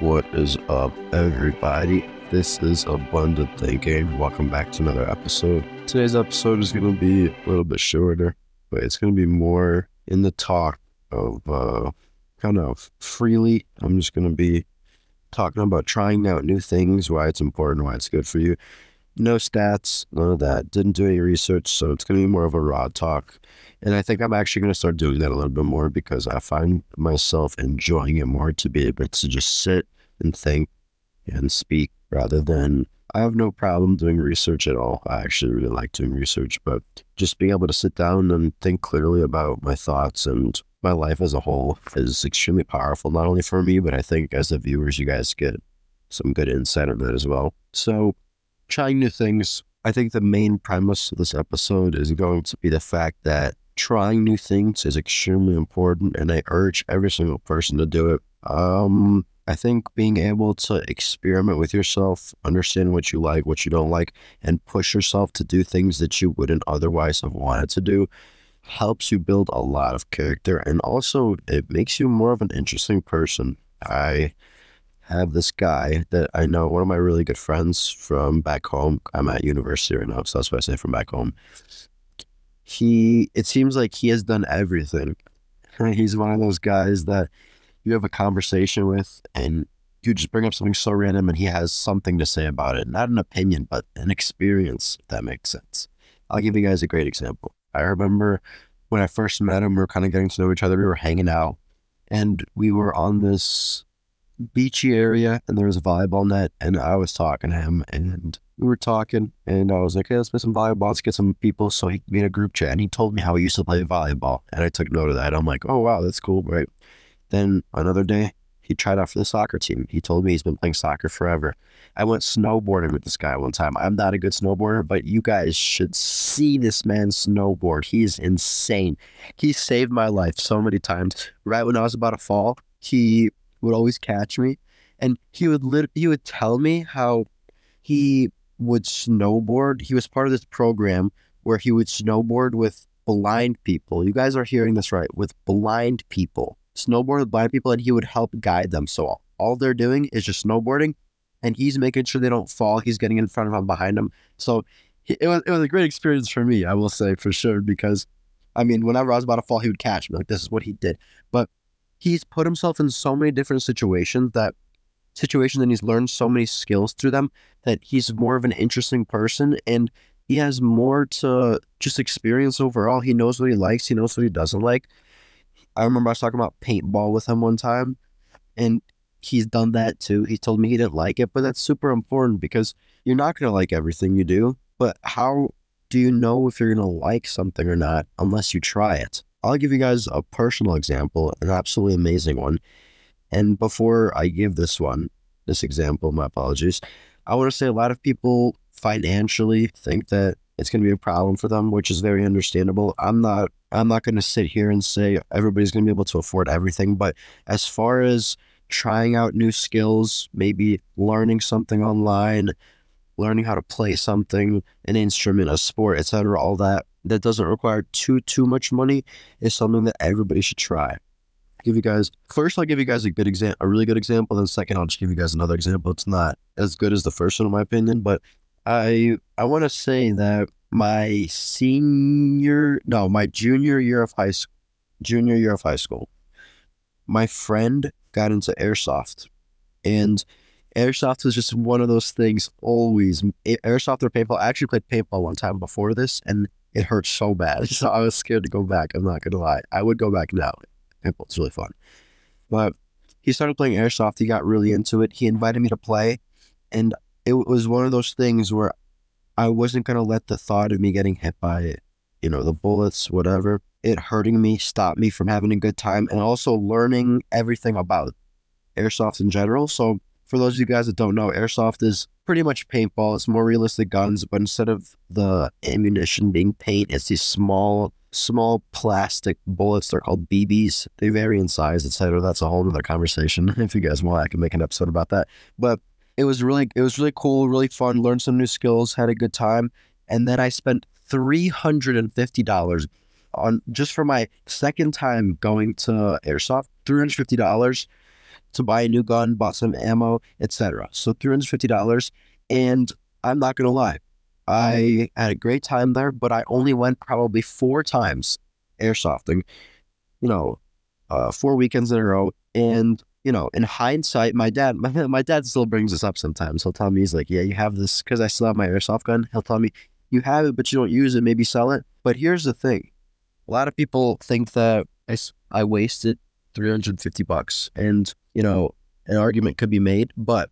What is up, everybody? This is Abundant Thinking. Welcome back to another episode. Today's episode is going to be a little bit shorter, but it's going to be more in the talk of uh, kind of freely. I'm just going to be talking about trying out new things, why it's important, why it's good for you. No stats, none of that. Didn't do any research, so it's going to be more of a raw talk. And I think I'm actually going to start doing that a little bit more because I find myself enjoying it more to be able to just sit and think and speak rather than I have no problem doing research at all. I actually really like doing research, but just being able to sit down and think clearly about my thoughts and my life as a whole is extremely powerful, not only for me, but I think as the viewers, you guys get some good insight on that as well. So, trying new things. I think the main premise of this episode is going to be the fact that trying new things is extremely important, and I urge every single person to do it. Um, I think being able to experiment with yourself, understand what you like, what you don't like, and push yourself to do things that you wouldn't otherwise have wanted to do helps you build a lot of character and also it makes you more of an interesting person. I have this guy that I know, one of my really good friends from back home. I'm at university right now, so that's why I say from back home he it seems like he has done everything. He's one of those guys that you have a conversation with and you just bring up something so random and he has something to say about it. Not an opinion, but an experience, if that makes sense. I'll give you guys a great example. I remember when I first met him, we were kind of getting to know each other. We were hanging out and we were on this beachy area and there was a volleyball net and I was talking to him and we were talking and I was like, hey, let's play some volleyball. Let's get some people. So he made a group chat and he told me how he used to play volleyball. And I took note of that. I'm like, oh, wow, that's cool. Right. Then another day, he tried out for the soccer team. He told me he's been playing soccer forever. I went snowboarding with this guy one time. I'm not a good snowboarder, but you guys should see this man snowboard. He's insane. He saved my life so many times. Right when I was about to fall, he would always catch me and he would lit- he would tell me how he would snowboard. He was part of this program where he would snowboard with blind people. You guys are hearing this right with blind people. Snowboard with blind people, and he would help guide them. So all, all they're doing is just snowboarding, and he's making sure they don't fall. He's getting in front of them, behind them. So it was it was a great experience for me, I will say for sure, because I mean, whenever I was about to fall, he would catch me. Like this is what he did. But he's put himself in so many different situations that situations and he's learned so many skills through them that he's more of an interesting person and he has more to just experience overall. He knows what he likes, he knows what he doesn't like. I remember I was talking about paintball with him one time and he's done that too. He told me he didn't like it, but that's super important because you're not going to like everything you do. But how do you know if you're going to like something or not unless you try it? I'll give you guys a personal example, an absolutely amazing one. And before I give this one, this example, my apologies, I want to say a lot of people financially think that it's going to be a problem for them, which is very understandable. I'm not I'm not going to sit here and say everybody's going to be able to afford everything, but as far as trying out new skills, maybe learning something online, learning how to play something, an instrument, a sport, etc., all that that doesn't require too too much money is something that everybody should try. I'll give you guys first, I'll give you guys a good example, a really good example. Then second, I'll just give you guys another example. It's not as good as the first one, in my opinion, but I I want to say that my senior, no, my junior year of high school, junior year of high school, my friend got into airsoft, and airsoft was just one of those things. Always airsoft or paintball. I actually played paintball one time before this, and it hurt so bad. So I was scared to go back. I'm not gonna lie. I would go back now. Paintball, it's really fun. But he started playing airsoft. He got really into it. He invited me to play, and it was one of those things where I wasn't gonna let the thought of me getting hit by, you know, the bullets, whatever, it hurting me, stop me from having a good time, and also learning everything about airsoft in general. So for those of you guys that don't know, airsoft is pretty much paintball. It's more realistic guns, but instead of the ammunition being paint, it's these small, small plastic bullets. They're called BBs. They vary in size, etc. That's a whole other conversation. If you guys want, I can make an episode about that. But it was really, it was really cool, really fun. Learned some new skills, had a good time, and then I spent three hundred and fifty dollars on just for my second time going to airsoft, three hundred fifty dollars to buy a new gun, bought some ammo, etc. So three hundred fifty dollars, and I'm not gonna lie, I had a great time there, but I only went probably four times airsofting. You know, uh, four weekends in a row, and you know, in hindsight, my dad, my, my dad still brings this up sometimes. He'll tell me, he's like, yeah, you have this, because I still have my airsoft gun. He'll tell me, you have it, but you don't use it, maybe sell it. But here's the thing a lot of people think that I, I wasted 350 bucks. And, you know, an argument could be made, but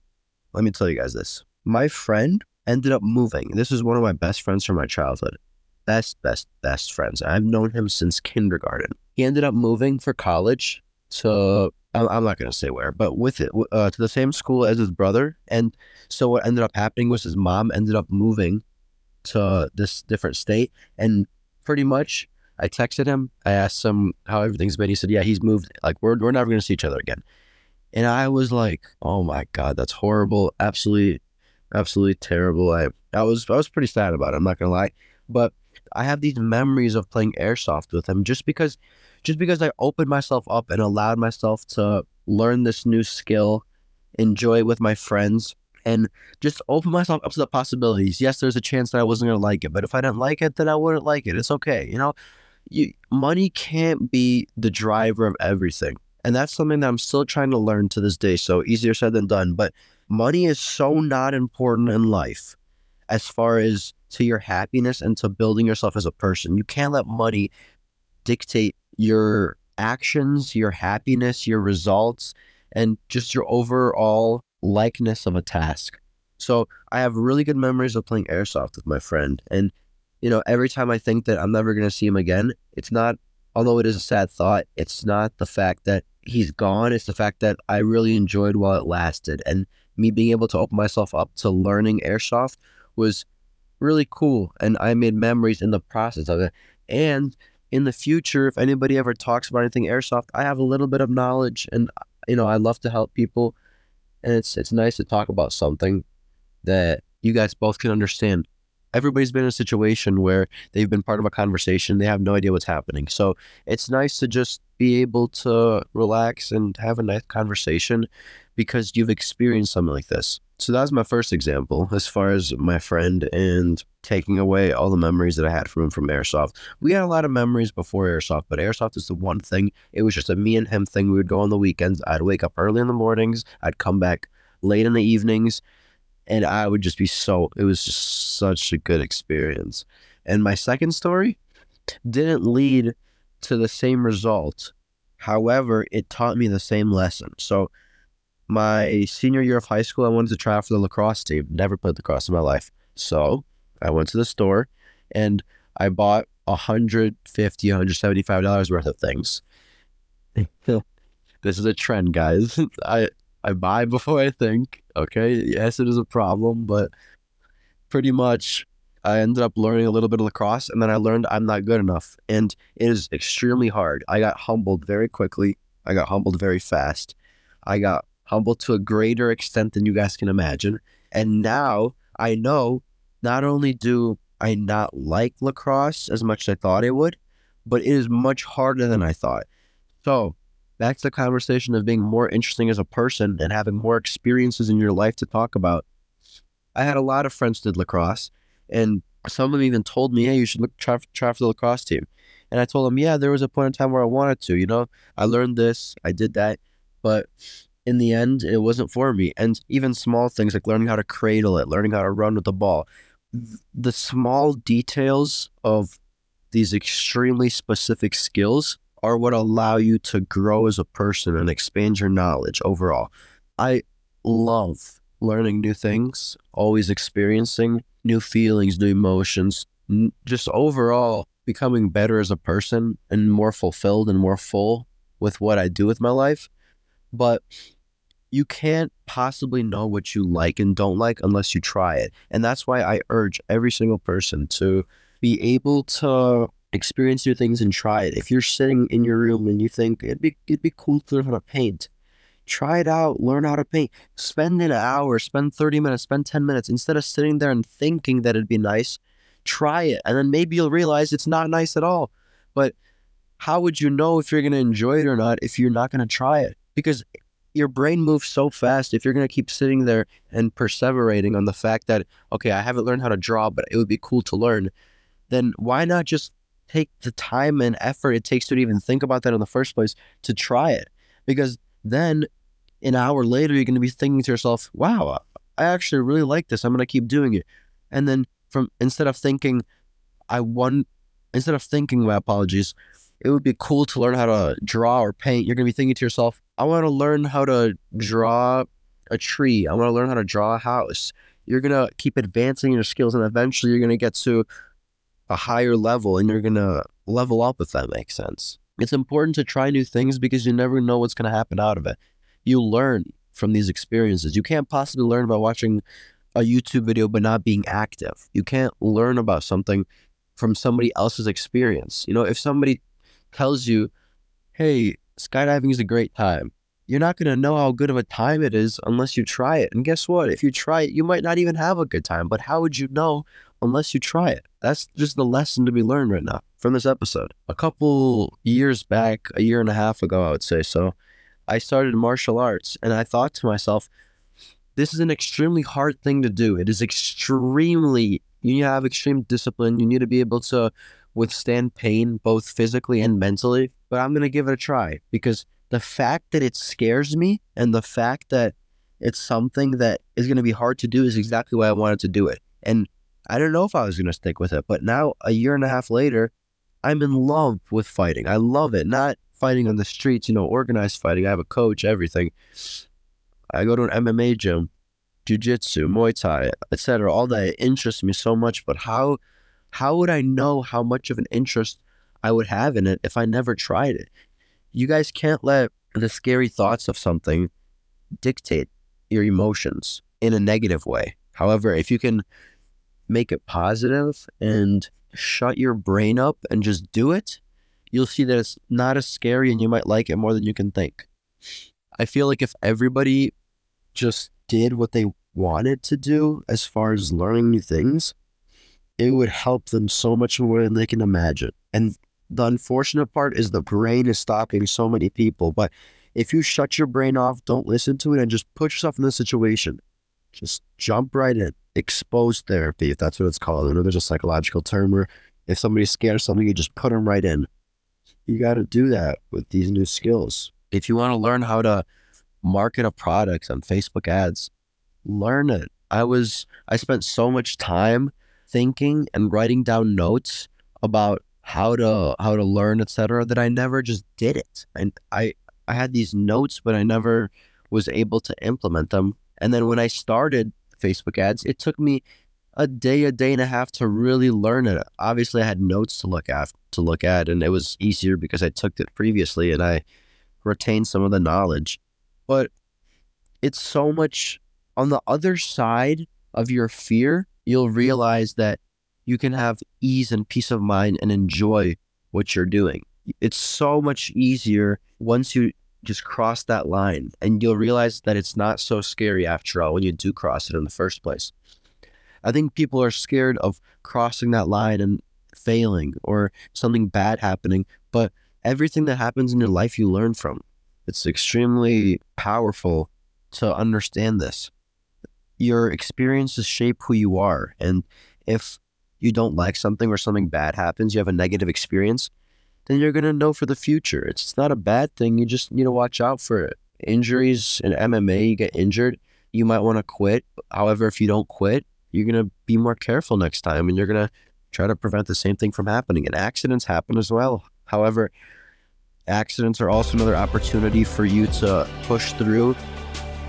let me tell you guys this. My friend ended up moving. This is one of my best friends from my childhood. Best, best, best friends. I've known him since kindergarten. He ended up moving for college to I'm not going to say where, but with it uh, to the same school as his brother. And so what ended up happening was his mom ended up moving to this different state. And pretty much, I texted him. I asked him how everything's been. He said, "Yeah, he's moved. Like we're we're never going to see each other again." And I was like, "Oh my god, that's horrible. Absolutely, absolutely terrible." I I was I was pretty sad about it. I'm not going to lie, but I have these memories of playing airsoft with him just because just because I opened myself up and allowed myself to learn this new skill, enjoy it with my friends, and just open myself up to the possibilities. Yes, there's a chance that I wasn't going to like it, but if I didn't like it, then I wouldn't like it. It's okay. You know, you, money can't be the driver of everything. And that's something that I'm still trying to learn to this day. So easier said than done. But money is so not important in life as far as to your happiness and to building yourself as a person. You can't let money dictate your actions, your happiness, your results, and just your overall likeness of a task. So I have really good memories of playing airsoft with my friend. And, you know, every time I think that I'm never going to see him again, it's not, although it is a sad thought, it's not the fact that he's gone. It's the fact that I really enjoyed while it lasted. And me being able to open myself up to learning airsoft was really cool. And I made memories in the process of it. And in the future, if anybody ever talks about anything airsoft, I have a little bit of knowledge, and you know I love to help people, and it's it's nice to talk about something that you guys both can understand. Everybody's been in a situation where they've been part of a conversation, they have no idea what's happening. So it's nice to just be able to relax and have a nice conversation because you've experienced something like this. So that was my first example as far as my friend and taking away all the memories that I had from him from Airsoft. We had a lot of memories before Airsoft, but Airsoft is the one thing. It was just a me and him thing. We would go on the weekends. I'd wake up early in the mornings. I'd come back late in the evenings. And I would just be so, it was just such a good experience. And my second story didn't lead to the same result. However, it taught me the same lesson. So my senior year of high school, I wanted to try out for the lacrosse team. Never played lacrosse in my life. So I went to the store and I bought $150, $175 worth of things. this is a trend, guys. I, I buy before I think. Okay. Yes, it is a problem, but pretty much I ended up learning a little bit of lacrosse and then I learned I'm not good enough. And it is extremely hard. I got humbled very quickly. I got humbled very fast. I got humbled to a greater extent than you guys can imagine. And now I know not only do I not like lacrosse as much as I thought I would, but it is much harder than I thought. So that's the conversation of being more interesting as a person and having more experiences in your life to talk about. I had a lot of friends did lacrosse, and some of them even told me, "Hey, you should look try, try for the lacrosse team." And I told them, "Yeah, there was a point in time where I wanted to. You know, I learned this, I did that, but in the end, it wasn't for me. And even small things like learning how to cradle it, learning how to run with the ball, the small details of these extremely specific skills are what allow you to grow as a person and expand your knowledge overall. I love learning new things, always experiencing new feelings, new emotions, just overall becoming better as a person and more fulfilled and more full with what I do with my life. But you can't possibly know what you like and don't like unless you try it. And that's why I urge every single person to be able to experience new things and try it. If you're sitting in your room and you think it'd be it'd be cool to learn how to paint, try it out, learn how to paint. Spend an hour, spend 30 minutes, spend 10 minutes instead of sitting there and thinking that it'd be nice. Try it and then maybe you'll realize it's not nice at all. But how would you know if you're going to enjoy it or not if you're not going to try it? Because your brain moves so fast if you're going to keep sitting there and perseverating on the fact that, okay, I haven't learned how to draw, but it would be cool to learn, then why not just take the time and effort it takes to even think about that in the first place to try it? Because then an hour later, you're going to be thinking to yourself, wow, I actually really like this. I'm going to keep doing it. And then from instead of thinking, I want, instead of thinking, my apologies, it would be cool to learn how to draw or paint. You're going to be thinking to yourself, I want to learn how to draw a tree. I want to learn how to draw a house. You're going to keep advancing your skills and eventually you're going to get to a higher level and you're going to level up, if that makes sense. It's important to try new things because you never know what's going to happen out of it. You learn from these experiences. You can't possibly learn by watching a YouTube video but not being active. You can't learn about something from somebody else's experience. You know, if somebody tells you, hey, skydiving is a great time, you're not going to know how good of a time it is unless you try it. And guess what? If you try it, you might not even have a good time. But how would you know unless you try it? That's just the lesson to be learned right now from this episode. A couple years back, a year and a half ago, I would say so, I started martial arts and I thought to myself, this is an extremely hard thing to do. It is extremely, you need to have extreme discipline. You need to be able to withstand pain, both physically and mentally. But I'm going to give it a try because the fact that it scares me and the fact that it's something that is going to be hard to do is exactly why I wanted to do it. And I don't know if I was going to stick with it, but now a year and a half later, I'm in love with fighting. I love it. Not fighting on the streets, you know, organized fighting. I have a coach, everything. I go to an MMA gym, jiu-jitsu, Muay Thai, etc. All that interests me so much, but how how would I know how much of an interest I would have in it if I never tried it? You guys can't let the scary thoughts of something dictate your emotions in a negative way. However, if you can make it positive and shut your brain up and just do it, you'll see that it's not as scary and you might like it more than you can think. I feel like if everybody just did what they wanted to do as far as learning new things, it would help them so much more than they can imagine. And the unfortunate part is the brain is stopping so many people. But if you shut your brain off, don't listen to it, and just put yourself in the situation, just jump right in. Exposed therapy, if that's what it's called. I know there's a psychological term where if somebody's scared of something, you just put them right in. You got to do that with these new skills. If you want to learn how to market a product on Facebook ads, learn it. I was, I spent so much time thinking and writing down notes about how to, how to learn, etc., that I never just did it. And I, I had these notes, but I never was able to implement them. And then when I started Facebook ads, it took me a day, a day and a half to really learn it. Obviously, I had notes to look at, to look at, and it was easier because I took it previously and I retained some of the knowledge. But it's so much on the other side of your fear, you'll realize that you can have ease and peace of mind and enjoy what you're doing. It's so much easier once you just cross that line and you'll realize that it's not so scary after all when you do cross it in the first place. I think people are scared of crossing that line and failing or something bad happening, but everything that happens in your life you learn from. It's extremely powerful to understand this. Your experiences shape who you are. And if you don't like something or something bad happens, you have a negative experience, then you're going to know for the future. It's not a bad thing. You just need to watch out for it. Injuries in MMA, you get injured, you might want to quit. However, if you don't quit, you're going to be more careful next time and you're going to try to prevent the same thing from happening. And accidents happen as well. However, accidents are also another opportunity for you to push through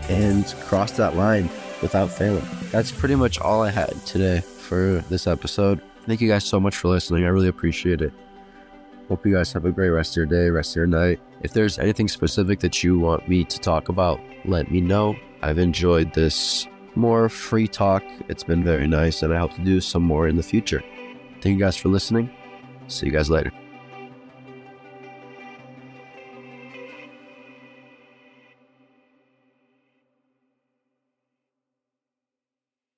and cross that line without failing. That's pretty much all I had today for this episode. Thank you guys so much for listening. I really appreciate it. Hope you guys have a great rest of your day, rest of your night. If there's anything specific that you want me to talk about, let me know. I've enjoyed this more free talk. It's been very nice, and I hope to do some more in the future. Thank you guys for listening. See you guys later.